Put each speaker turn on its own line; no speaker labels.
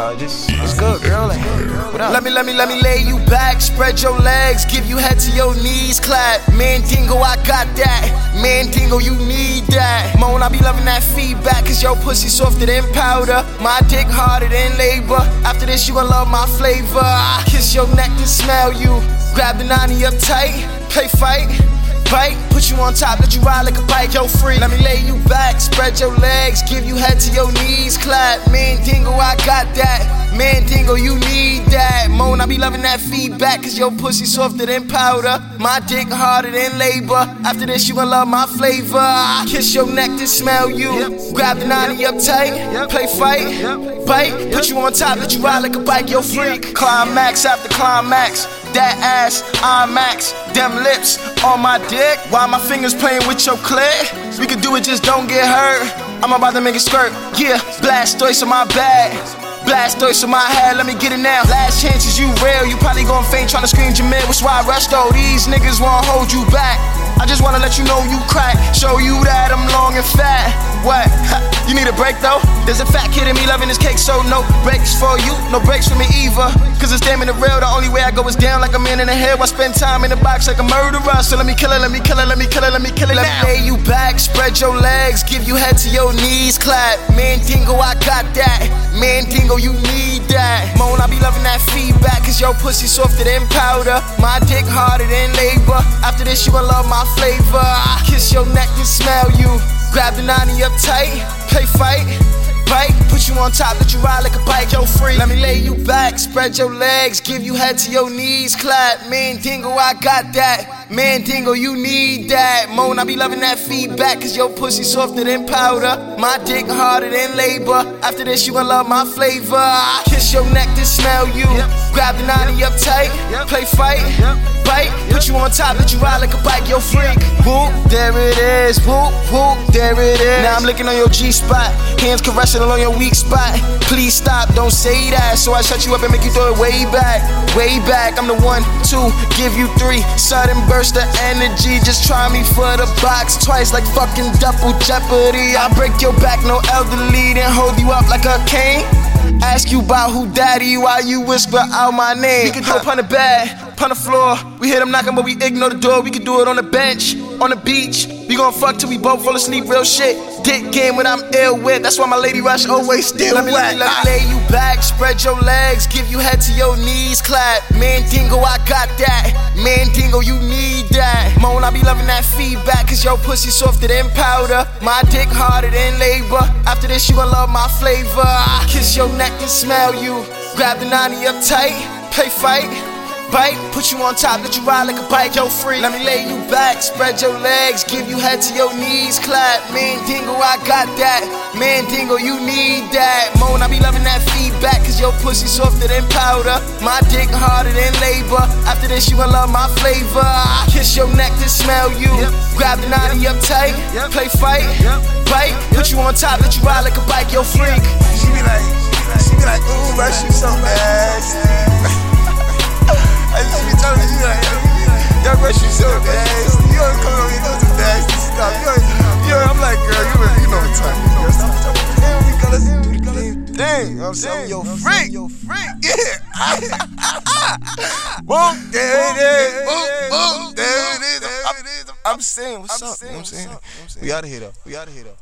Just good, girl?
Let me, let me, let me lay you back. Spread your legs, give you head to your knees. Clap, Mandingo, I got that. Mandingo, you need that. Moan, I be loving that feedback, cause your pussy softer than powder. My dick harder than labor. After this, you gon' love my flavor. I kiss your neck and smell you. Grab the 90 up tight, play fight bite, put you on top, let you ride like a bike, yo free. Let me lay you back, spread your legs, give you head to your knees, clap. Mandingo, I got that. Mandingo, you need that. Moan, I be loving that feedback, cause your pussy softer than powder. My dick harder than labor. After this, you gon' love my flavor. I kiss your neck to smell you. Grab the 90 up tight, play fight, bite, put you on top, let you ride like a bike, yo freak. Climax after climax. That ass, I'm max. Them lips on my dick. While my fingers playing with your clit. We can do it, just don't get hurt. I'm about to make it skirt. Yeah, blast on my bag. Blast on my head, let me get it now. Last chances, you real. You probably gon' faint trying to scream Jamil. Which why I rush though. These niggas won't hold you back. I just wanna let you know you crack. Show you that I'm long and fat. What? you need a break though? There's a fat kid in me loving this cake, so no breaks for you, no breaks for me either. Cause it's damn in the real, the only way I go is down like a man in the head. I spend time in the box like a murderer. So let me kill it, let me kill it, let me kill it, let me kill it. Let now. me lay you back, spread your legs, give you head to your knees, clap. Mandingo, I got that. Mandingo, you need that. Moan, I be loving that feedback, cause your pussy softer than powder. My dick harder than labor. After this, you gon' love my flavor. I kiss your neck and smell you. Grab the 90 up tight, play fight, bite, put you on top, let you ride like a bike, yo free. Let me lay you back, spread your legs, give you head to your knees, clap. Mandingo, I got that. Mandingo, you need that. Moan, I be loving that feedback, cause your pussy softer than powder. My dick harder than labor. After this, you gon' love my flavor. Kiss your neck to smell you. Grab the 90 up tight, play fight, bite, put you on top, let you ride like a bike, yo freak. Whoop, there it is, whoop, whoop, there it is. Now I'm licking on your G spot, hands caressing along your weak spot. Please stop, don't say that. So I shut you up and make you throw it way back, way back. I'm the one, two, give you three. Sudden burst of energy, just try me for the box twice like fucking double jeopardy. I break your back, no elderly, then hold you up like a cane. Ask you about who daddy while you whisper out my name. We can do it on the bed, on the floor. We hear them knocking, but we ignore the door. We can do it on the bench, on the beach. We gon' fuck till we both fall asleep, real shit. Dick game when I'm ill with. That's why my lady rush always still let me, wet. Let me, let me lay you back, spread your legs, give you head to your knees, clap. Mandingo, I got that. Mandingo, you need that. Moan, I be loving that feedback, cause your pussy softer than powder. My dick harder than labor. After this, you gon' love my flavor. I kiss your neck and smell you. Grab the 90 up tight, play fight bite, put you on top, let you ride like a bike, yo free. Let me lay you back, spread your legs, give you head to your knees, clap. Mandingo, I got that. Mandingo, you need that. Moan, I be loving that feedback, cause your pussy softer than powder. My dick harder than labor. After this, you gon' love my flavor. I kiss your neck to smell you. Grab the 90 up tight, play fight, bite, put you on top, let you ride like a bike, yo freak.
She be like, she be like, ooh, bro, she so nasty. I'm saying, yo, freak. Yo, freak. Yeah. boom, there it is. Boom, boom, there it is. I'm, I'm saying, what's up? You know what I'm saying? We out of here, though. We out of here, though.